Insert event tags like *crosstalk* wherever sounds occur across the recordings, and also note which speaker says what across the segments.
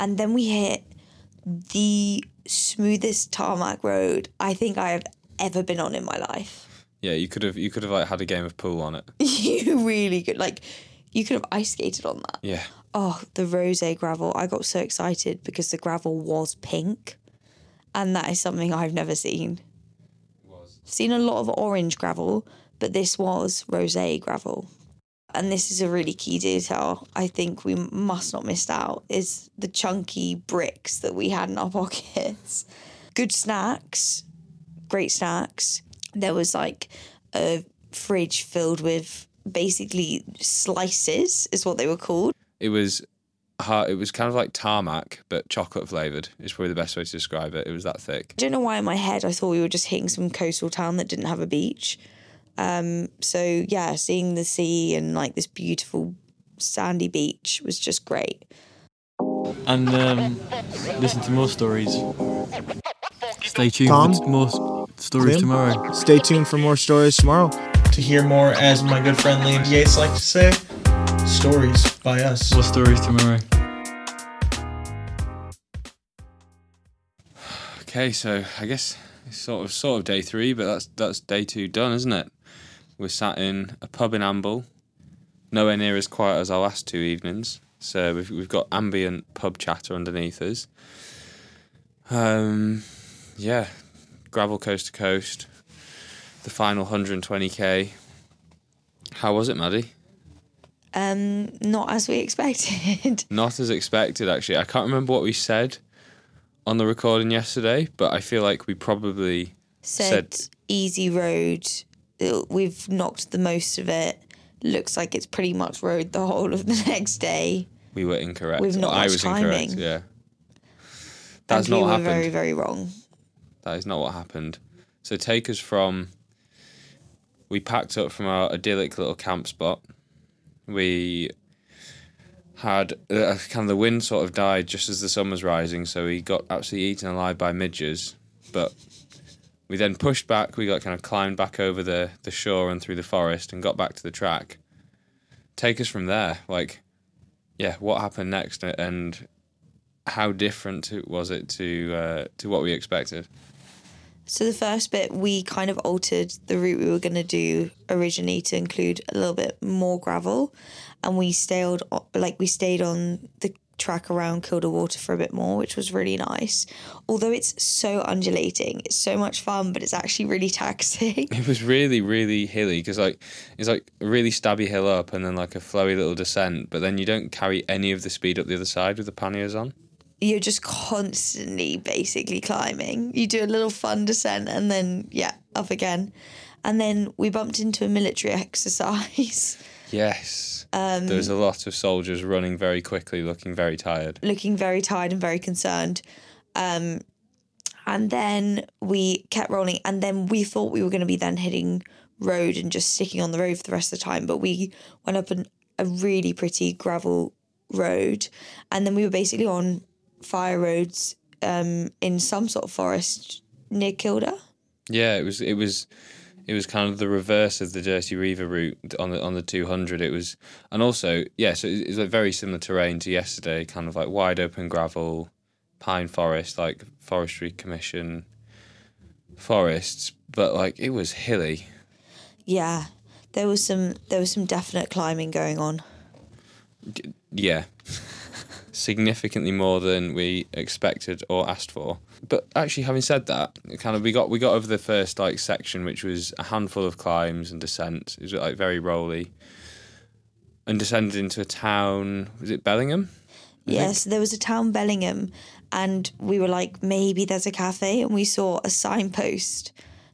Speaker 1: and then we hit the smoothest tarmac road I think I have ever been on in my life.
Speaker 2: Yeah, you could have you could have like had a game of pool on it. *laughs*
Speaker 1: you really could like you could have ice skated on that.
Speaker 2: Yeah.
Speaker 1: Oh, the rose gravel. I got so excited because the gravel was pink. And that is something I've never seen. I've seen a lot of orange gravel, but this was rose gravel. And this is a really key detail I think we must not miss out is the chunky bricks that we had in our *laughs* pockets. Good snacks, great snacks. There was like a fridge filled with basically slices is what they were called.
Speaker 2: It was it was kind of like tarmac, but chocolate flavored. Is probably the best way to describe it. It was that thick.
Speaker 1: I don't know why in my head I thought we were just hitting some coastal town that didn't have a beach. Um, so yeah, seeing the sea and like this beautiful sandy beach was just great.
Speaker 3: And um, listen to more stories. Stay tuned
Speaker 4: Tom?
Speaker 3: for more stories
Speaker 4: Tim?
Speaker 3: tomorrow.
Speaker 4: Stay tuned for more stories tomorrow.
Speaker 5: To hear more, as my good friend Liam Yates like to say, stories by us.
Speaker 3: More stories tomorrow.
Speaker 2: Okay, so I guess it's sort of sort of day three, but that's that's day two done, isn't it? We're sat in a pub in Amble, nowhere near as quiet as our last two evenings. So we've we've got ambient pub chatter underneath us. Um, yeah, gravel coast to coast. The final 120k. How was it, Maddy?
Speaker 1: Um, not as we *laughs* expected.
Speaker 2: Not as expected, actually. I can't remember what we said on the recording yesterday, but I feel like we probably
Speaker 1: Said,
Speaker 2: Said-
Speaker 1: easy road. Uh, We've knocked the most of it. Looks like it's pretty much rode the whole of the *laughs* next day.
Speaker 2: we were incorrect.
Speaker 1: With not
Speaker 2: I was incorrect. Yeah. That's
Speaker 1: and
Speaker 2: not
Speaker 1: we
Speaker 2: what
Speaker 1: were
Speaker 2: happened.
Speaker 1: very, very wrong.
Speaker 2: That is not what happened. So take us from. We packed up from our idyllic little camp spot. We had uh, kind of the wind sort of died just as the sun was rising, so we got absolutely eaten alive by midges. But we then pushed back. We got kind of climbed back over the the shore and through the forest and got back to the track. Take us from there. Like, yeah, what happened next, and how different was it to uh, to what we expected?
Speaker 1: So the first bit, we kind of altered the route we were going to do originally to include a little bit more gravel, and we stayed like we stayed on the track around Kielder Water for a bit more, which was really nice. Although it's so undulating, it's so much fun, but it's actually really *laughs* taxing.
Speaker 2: It was really, really hilly because like it's like a really stabby hill up and then like a flowy little descent, but then you don't carry any of the speed up the other side with the panniers on.
Speaker 1: You're just constantly basically climbing. You do a little fun descent and then yeah, up again. And then we bumped into a military *laughs* exercise.
Speaker 2: Yes.
Speaker 1: Um,
Speaker 2: there was a lot of soldiers running very quickly, looking very tired.
Speaker 1: looking very tired and very concerned. Um, and then we kept rolling, and then we thought we were going to be then hitting road and just sticking on the road for the rest of the time. But we went up an, a really pretty gravel road, and then we were basically on fire roads um, in some sort of forest near Kielder.
Speaker 2: Yeah, it was it was it was kind of the reverse of the Dirty Reiver route on the on the two hundred. It was and also yeah, so it was like very similar terrain to yesterday, kind of like wide open gravel, pine forest, like forestry commission forests, but like it was hilly.
Speaker 1: Yeah, there was some there was some definite climbing going on.
Speaker 2: Yeah. Significantly more than we expected or asked for. But actually having said that, kind of we got we got over the first like section which was a handful of climbs and descents. It was like very rolly. And descended into a town was it Bellingham?
Speaker 1: Yes, there was a town Bellingham, and we were like, maybe there's a cafe, and we saw a signpost,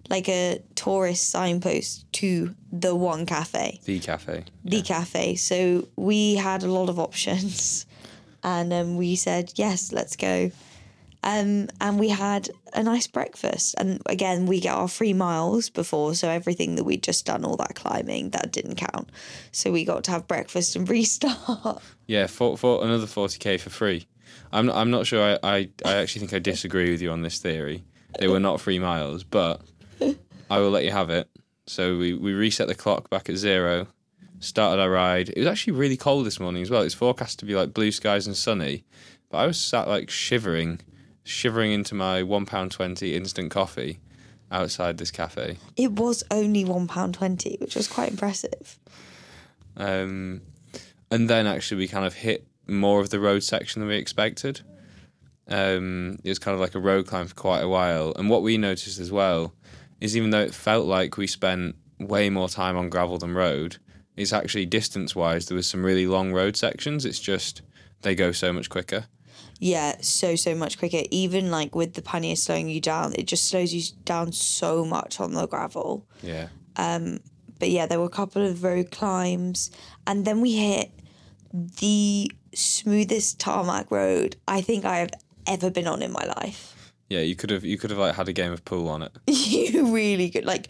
Speaker 1: like a tourist signpost to the one cafe,
Speaker 2: The cafe.
Speaker 1: the cafe. So we had a lot of options, and um, we said yes, let's go. Um, and we had a nice breakfast, and again, we get our free miles before, so everything that we'd just done, all that climbing, that didn't count. So we got to have breakfast and *laughs* restart.
Speaker 2: Yeah, for, for another forty k for free. I'm I'm not sure. I, I, I actually think I disagree with you on this theory. They were not free miles, but *laughs* I will let you have it. So we, we reset the clock back at zero, started our ride. It was actually really cold this morning as well. It's forecast to be like blue skies and sunny, But I was sat like shivering, shivering into my one pound twenty instant coffee outside this cafe.
Speaker 1: It was only one pound twenty, which was quite impressive.
Speaker 2: Um, and then actually we kind of hit more of the road section than we expected. Um, it was kind of like a road climb for quite a while. And what we noticed as well is even though it felt like we spent way more time on gravel than road, it's actually distance wise there was some really long road sections. It's just they go so much quicker.
Speaker 1: Yeah, so so much quicker. Even like with the pannier slowing you down, it just slows you down so much on the gravel.
Speaker 2: Yeah.
Speaker 1: Um, but yeah, there were a couple of road climbs, and then we hit the smoothest tarmac road I think I have ever been on in my life.
Speaker 2: Yeah, you could have you could have like had a game of pool on it. *laughs*
Speaker 1: you really could like,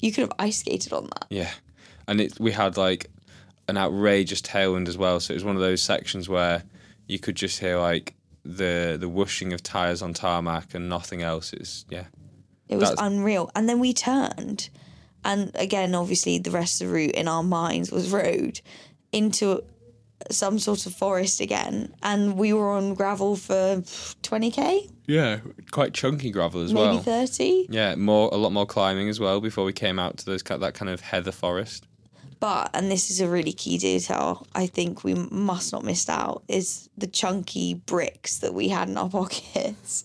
Speaker 1: you could have ice skated on that.
Speaker 2: Yeah, and it we had like an outrageous tailwind as well. So it was one of those sections where you could just hear like the the whooshing of tires on tarmac and nothing else. It's yeah,
Speaker 1: It was
Speaker 2: That's-
Speaker 1: unreal. And then we turned, and again, obviously, the rest of the route in our minds was road into some sort of forest again. And we were on gravel for 20k,
Speaker 2: yeah, quite chunky gravel as
Speaker 1: maybe
Speaker 2: well.
Speaker 1: 30.
Speaker 2: Yeah, more a lot more climbing as well before we came out to those that kind of heather forest.
Speaker 1: But, and this is a really key detail, I think we must not miss out, is the chunky bricks that we had in our *laughs* pockets.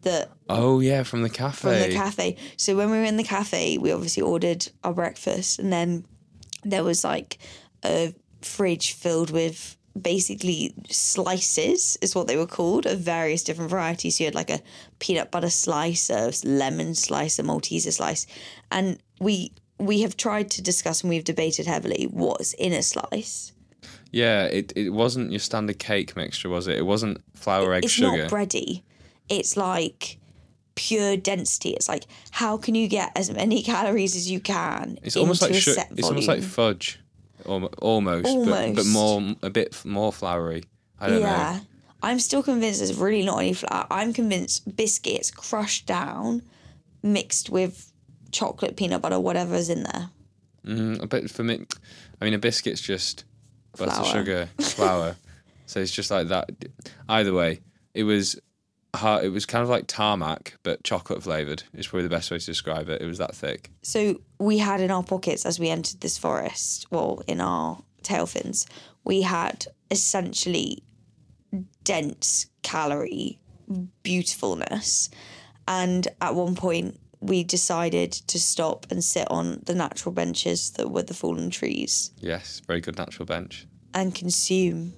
Speaker 1: That
Speaker 2: Oh yeah, from the cafe.
Speaker 1: from the cafe. So when we were in the cafe, we obviously ordered our breakfast, and then there was like a fridge filled with basically slices, is what they were called, of various different varieties. So you had like a peanut butter slice, a lemon slice, a Malteser slice, and we we have tried to discuss and we've debated heavily what's in a slice.
Speaker 2: Yeah, it, it wasn't your standard cake mixture, was it? It wasn't flour, egg,
Speaker 1: it's
Speaker 2: sugar.
Speaker 1: It's not bready. It's like pure density. It's like how can you get as many *laughs* calories as you can?
Speaker 2: It's almost like
Speaker 1: set
Speaker 2: it's almost like fudge, Almo- almost, But, but more a bit more floury. I don't
Speaker 1: yeah.
Speaker 2: know.
Speaker 1: Yeah, I'm still convinced there's really not any flour. I'm convinced biscuits crushed down, mixed with chocolate, peanut butter, whatever's in there.
Speaker 2: Mm, but for me, I mean, a biscuit's just butter,
Speaker 1: Flour.
Speaker 2: sugar, flour. *laughs* so it's just like that. Either way, it was hard. It was kind of like tarmac, but chocolate flavored. Is probably the best way to describe it. It was that thick.
Speaker 1: So we had in our pockets as we entered this forest, well, in our tail fins, we had essentially dense calorie beautifulness. And at one point, we decided to stop and sit on the natural benches that were the fallen trees
Speaker 2: Yes, very good natural bench.
Speaker 1: and consume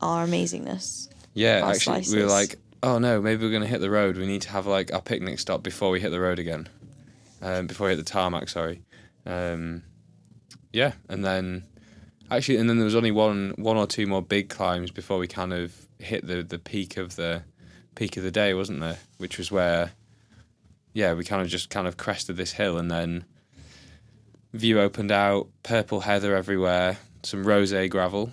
Speaker 1: our amazingness.
Speaker 2: Yeah,
Speaker 1: Our
Speaker 2: actually, we were like, oh no, maybe we're gonna hit the road. We need to have like our picnic stop before we hit the road again, um, before we hit the tarmac. Sorry. Um, yeah, and then actually, and then there was only one, one or two more big climbs before we kind of hit the the peak of the peak of the day, wasn't there? Which was where, yeah, we kind of just kind of crested this hill, and then view opened out, purple heather everywhere, some rose gravel.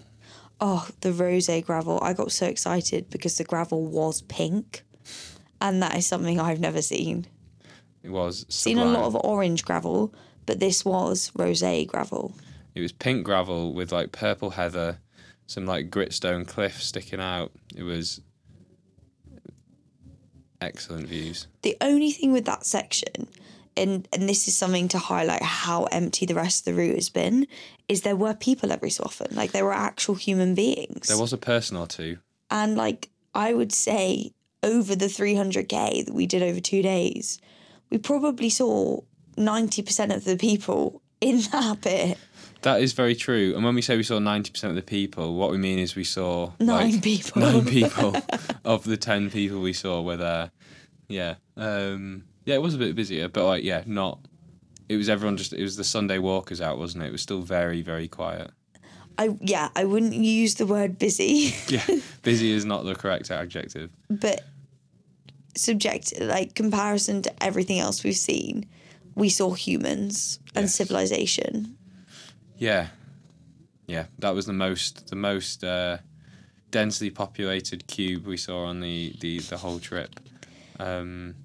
Speaker 1: Oh, the rose gravel. I got so excited because the gravel was pink. And that is something I've never seen.
Speaker 2: It was
Speaker 1: Seen a lot of orange gravel, but this was rose gravel.
Speaker 2: It was pink gravel with like purple heather, some like gritstone cliff sticking out. It was excellent views.
Speaker 1: The only thing with that section, and and this is something to highlight how empty the rest of the route has been, is there were people every so often. Like there were actual human beings.
Speaker 2: There was a person or two.
Speaker 1: and like I would say over the 300k that we did over 2 days, we probably saw 90% of the people in *laughs* that bit.
Speaker 2: That is very true. And when we say we saw ninety percent of the people, what we mean is we saw
Speaker 1: Nine
Speaker 2: like,
Speaker 1: people.
Speaker 2: Nine *laughs* people of the ten people we saw were there. Yeah. Um, yeah, it was a bit busier, but like yeah, not. It was everyone just. It was the Sunday walkers out, wasn't it? It was still very very quiet.
Speaker 1: I yeah, I wouldn't use the word busy, *laughs*
Speaker 2: Yeah, *laughs* busy is not the correct adjective.
Speaker 1: but subject like comparison to everything else we've seen, we saw humans and
Speaker 2: Yes.
Speaker 1: civilization.
Speaker 2: Yeah, yeah, that was the most the most uh, densely populated cube we saw on the the, the whole trip. Um,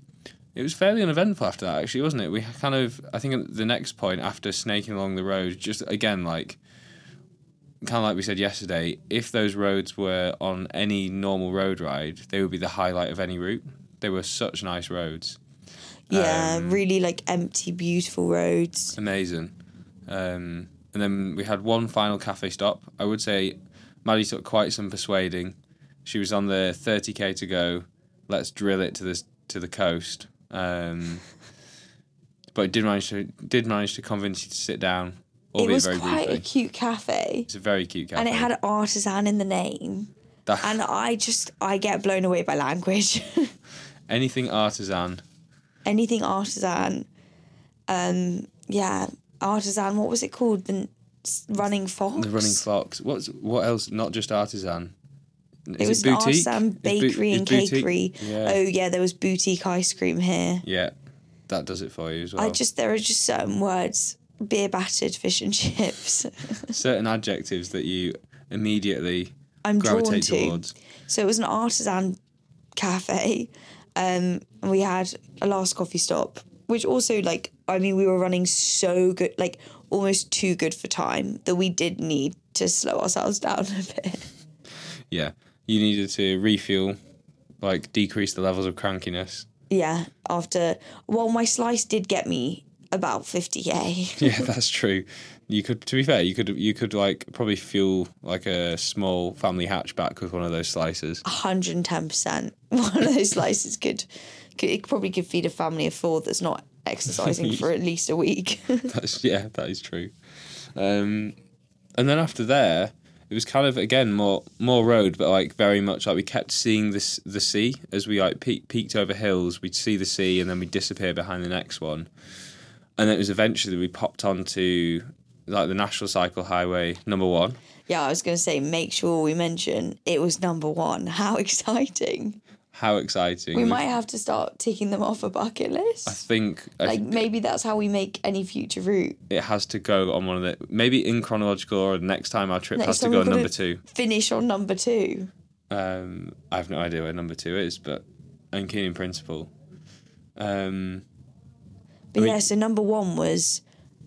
Speaker 2: it was fairly uneventful after that, actually, wasn't it? We kind of, I think, at the next point after snaking along the road, just again like kind of like we said yesterday, if those roads were on any normal road ride, they would be the highlight of any route. They were such nice roads.
Speaker 1: Yeah,
Speaker 2: Um,
Speaker 1: really like empty, beautiful roads.
Speaker 2: Amazing. Um, and then we had one final cafe stop. I would say Maddy took quite some persuading. She was on the 30k to go. Let's drill it to the to the coast. Um, *laughs* but did manage to did manage to convince you to sit down,
Speaker 1: It was
Speaker 2: very
Speaker 1: quite
Speaker 2: briefly.
Speaker 1: a cute cafe,
Speaker 2: it's a very cute cafe.
Speaker 1: and it had artisan in the name.
Speaker 2: That-
Speaker 1: And I just I get blown away by language. *laughs*
Speaker 2: anything artisan.
Speaker 1: Anything artisan. Um, yeah, artisan. What was it called? The running fox.
Speaker 2: The running fox. What's what else? Not just artisan. Is
Speaker 1: It was
Speaker 2: it
Speaker 1: an
Speaker 2: boutique?
Speaker 1: artisan
Speaker 2: Is bo-
Speaker 1: bakery and cakery.
Speaker 2: Yeah.
Speaker 1: Oh yeah, there was boutique ice cream here.
Speaker 2: Yeah, that does it for you as well.
Speaker 1: I just there are just certain words. Beer battered fish and chips. *laughs*
Speaker 2: Certain adjectives that you immediately
Speaker 1: I'm drawn
Speaker 2: gravitate
Speaker 1: to.
Speaker 2: towards.
Speaker 1: So it was an artisan cafe. Um, and we had a last coffee stop, which also like I mean we were running so good, like almost too good for time that we did need to slow ourselves down *laughs* a bit.
Speaker 2: Yeah, you needed to refuel, like decrease the levels of crankiness.
Speaker 1: Yeah, after well, my slice did get me about 50k. *laughs*
Speaker 2: Yeah, that's true. You could, to be fair, you could you could like probably fuel like a small family hatchback with one of those slices.
Speaker 1: 110%. *laughs* One of those slices could, could it probably could feed a family of four that's not exercising *laughs* for at least a week. *laughs*
Speaker 2: That's yeah, that is true. Um, and then after there, it was kind of again more more road, but like very much like we kept seeing this the sea as we like peak, peaked over hills. We'd see the sea, and then we'd disappear behind the next one. And then it was eventually we popped onto like the National Cycle Highway number one.
Speaker 1: yeah, I was going to say, make sure we mention it was number one. How *laughs* exciting.
Speaker 2: How exciting!
Speaker 1: We might have to start ticking them off a bucket list.
Speaker 2: I think I
Speaker 1: like maybe that's how we make any future route.
Speaker 2: it has to go on one of the maybe in chronological order. Next time our trip
Speaker 1: Next
Speaker 2: has to go on number two.
Speaker 1: Finish on number two.
Speaker 2: Um, I have no idea where number two is, but I'm keen in principle. Um,
Speaker 1: But
Speaker 2: I mean-
Speaker 1: yeah, so number one was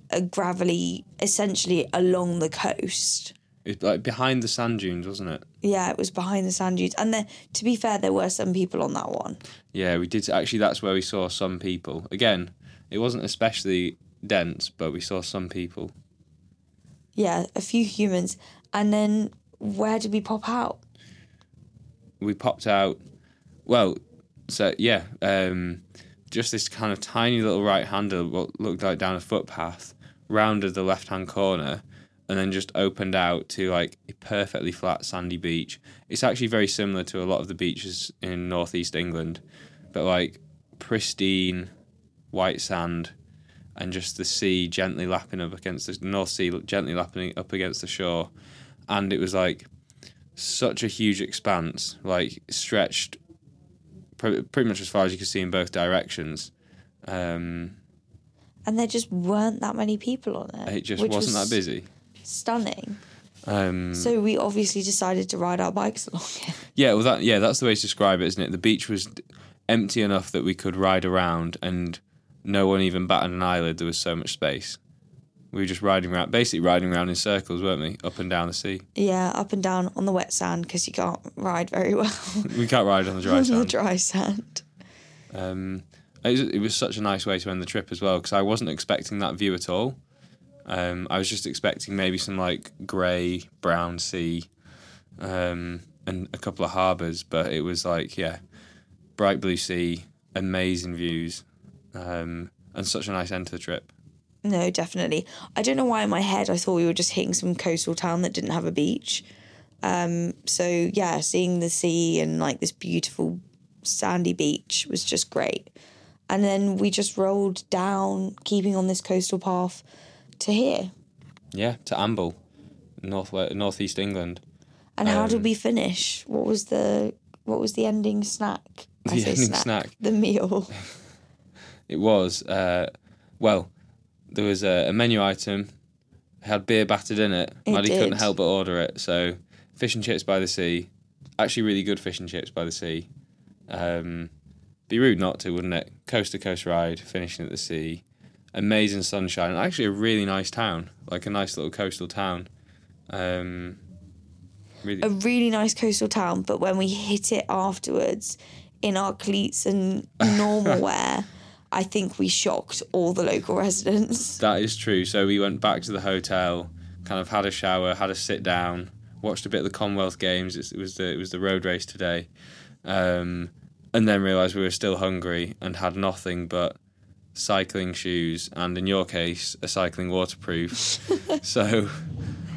Speaker 1: a gravelly, essentially along the coast.
Speaker 2: it's like behind the sand dunes, wasn't it?
Speaker 1: Yeah, it was behind the sand dunes. And then, to be fair, there were some people on that one.
Speaker 2: Yeah, we did. Actually, that's where we saw some people. Again, it wasn't especially dense, but we saw some people.
Speaker 1: Yeah, a few humans. And then where did we pop out?
Speaker 2: We popped out. Well, so yeah, um, just this kind of tiny little right hander, what looked like down a footpath, rounded the left hand corner, and then just opened out to like a perfectly flat sandy beach. It's actually very similar to a lot of the beaches in northeast England, but like pristine white sand and just the sea gently lapping up against the North Sea gently lapping up against the shore, and it was like such a huge expanse, like stretched pre- pretty much as far as you could see in both directions. Um,
Speaker 1: And there just weren't that many people on it.
Speaker 2: it just wasn't
Speaker 1: was
Speaker 2: that busy.
Speaker 1: Stunning.
Speaker 2: Um,
Speaker 1: So we obviously decided to ride our bikes along it.
Speaker 2: yeah, well, that yeah, that's the way to describe it, isn't it? The beach was empty enough that we could ride around, and no one even batted an eyelid. There was so much space. We were just riding around, basically riding around in circles, weren't we? Up and down the sea.
Speaker 1: Yeah, up and down on the wet sand because you can't ride very well *laughs*
Speaker 2: We can't ride on the dry *laughs*
Speaker 1: on the
Speaker 2: sand.
Speaker 1: dry sand.
Speaker 2: Um, it, was, it was such a nice way to end the trip as well because I wasn't expecting that view at all. Um, I was just expecting maybe some like grey brown sea, um, and a couple of harbours, but it was like yeah, bright blue sea, amazing views, um, and such a nice end to the trip.
Speaker 1: No, definitely. I don't know why in my head I thought we were just hitting some coastal town that didn't have a beach. Um, so yeah, seeing the sea and like this beautiful sandy beach was just great. And then we just rolled down, keeping on this coastal path to here.
Speaker 2: Yeah, to Amble, north northeast England.
Speaker 1: And how
Speaker 2: Um,
Speaker 1: did we finish? What was the what was the ending snack? I
Speaker 2: The
Speaker 1: say
Speaker 2: ending snack.
Speaker 1: The meal. *laughs*
Speaker 2: It was uh, well, there was a, a menu item, had beer battered in it.
Speaker 1: It
Speaker 2: Maddy couldn't help but order it. So fish and chips by the sea, actually really good fish and chips by the sea. Um, be rude not to, wouldn't it? Coast to coast ride, finishing at the sea, amazing sunshine. Actually, a really nice town, like a nice little coastal town. Um, really,
Speaker 1: a really nice coastal town, but when we hit it afterwards in our cleats and *laughs* normal wear, I think we shocked all the local residents. *laughs*
Speaker 2: that is true. So we went back to the hotel, kind of had a shower, had a sit down, watched a bit of the Commonwealth Games. It was the it was the road race today, um, and then realised we were still hungry and had nothing but cycling shoes and in your case a cycling waterproof. *laughs* so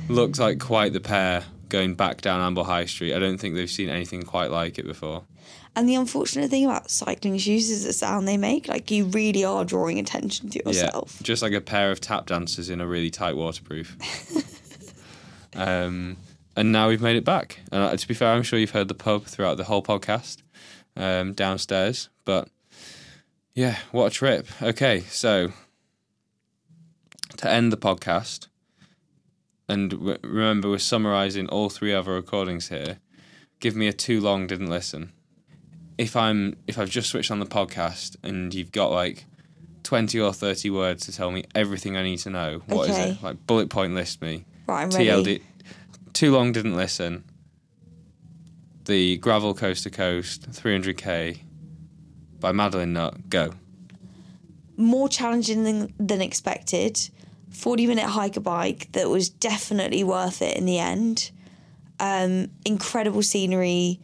Speaker 2: looks like quite the pair going back down Amble High Street. I don't think they've seen anything quite like it before.
Speaker 1: And the unfortunate thing about cycling shoes is the sound they make. Like you really are drawing attention to yourself.
Speaker 2: Yeah, just like a pair of tap dancers in a really tight waterproof. *laughs* um, and now we've made it back. And uh, to be fair, I'm sure you've heard the pub throughout the whole podcast um, downstairs. But yeah, what a trip. Okay, so to end the podcast, and w- remember, we're summarizing all three of our recordings here. Give me a too long didn't listen. If I'm if I've just switched on the podcast and you've got like twenty or thirty words to tell me everything I need to know, what is
Speaker 1: Okay.
Speaker 2: it? Like bullet point list me.
Speaker 1: Right, I'm ready.
Speaker 2: TLD. Too long didn't listen. The gravel coast to coast 300k by Madeline Nutt. Go.
Speaker 1: More challenging than, than expected. 40 minute hiker bike that was definitely worth it in the end. Um, incredible scenery,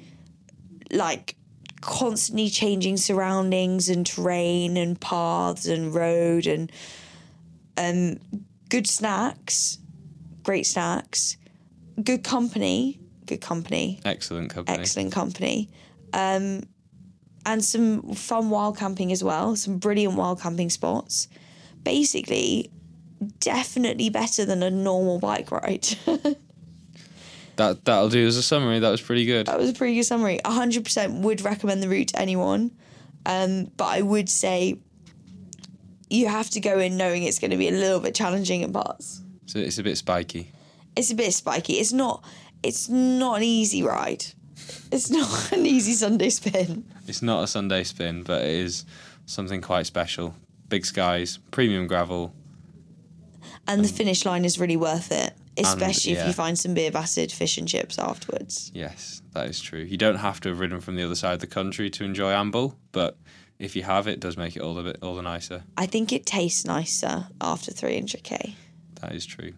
Speaker 1: like constantly changing surroundings and terrain and paths and road and um, good snacks, great snacks, good company, good company,
Speaker 2: Excellent company.
Speaker 1: excellent company, um, and some fun wild camping as well. Some brilliant wild camping spots. Basically, definitely better than a normal bike ride. *laughs*
Speaker 2: That that'll do as a summary. That was pretty good.
Speaker 1: that was a pretty good summary. 100% would recommend the route to anyone. Um, but I would say you have to go in knowing it's going to be a little bit challenging in parts.
Speaker 2: So it's a bit spiky.
Speaker 1: It's a bit spiky. It's not. It's not an easy ride. It's not *laughs* an easy Sunday spin.
Speaker 2: It's not a Sunday spin, but it is something quite special. Big skies, premium gravel.
Speaker 1: And the um, finish line is really worth it, especially
Speaker 2: yeah.
Speaker 1: if you find some beer acid fish and chips afterwards.
Speaker 2: Yes, that is true. You don't have to have ridden from the other side of the country to enjoy Amble, but if you have, it does make it all the bit all the nicer.
Speaker 1: I think it tastes nicer after 300k.
Speaker 2: That is true.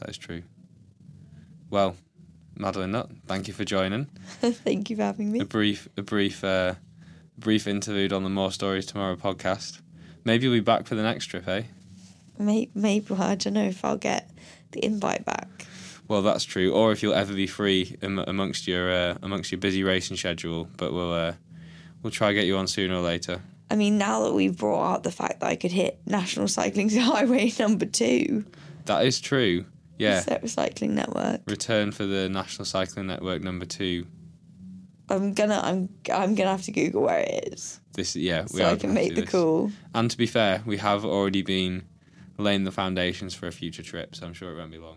Speaker 2: That is true. Well, Madeline Nutt, thank you for joining. *laughs*
Speaker 1: Thank you for having me.
Speaker 2: A brief, a brief, uh, brief interlude on the More Stories Tomorrow podcast. Maybe you'll be back for the next trip, eh?
Speaker 1: Maybe, maybe I don't know if I'll get the invite back.
Speaker 2: Well, that's true. Or if you'll ever be free am- amongst your uh, amongst your busy racing schedule, but we'll uh, we'll try to get you on sooner or later.
Speaker 1: I mean, now that we've brought out the fact that I could hit National Cycling *laughs* Highway number two,
Speaker 2: That is true. Yeah.
Speaker 1: Set Cycling Network.
Speaker 2: Return for the National Cycling Network number two.
Speaker 1: I'm gonna, I'm, I'm gonna have to Google where it is
Speaker 2: This, yeah, we
Speaker 1: so I can make the
Speaker 2: this.
Speaker 1: call.
Speaker 2: And to be fair, we have already been laying the foundations for a future trip, so I'm sure it won't be long.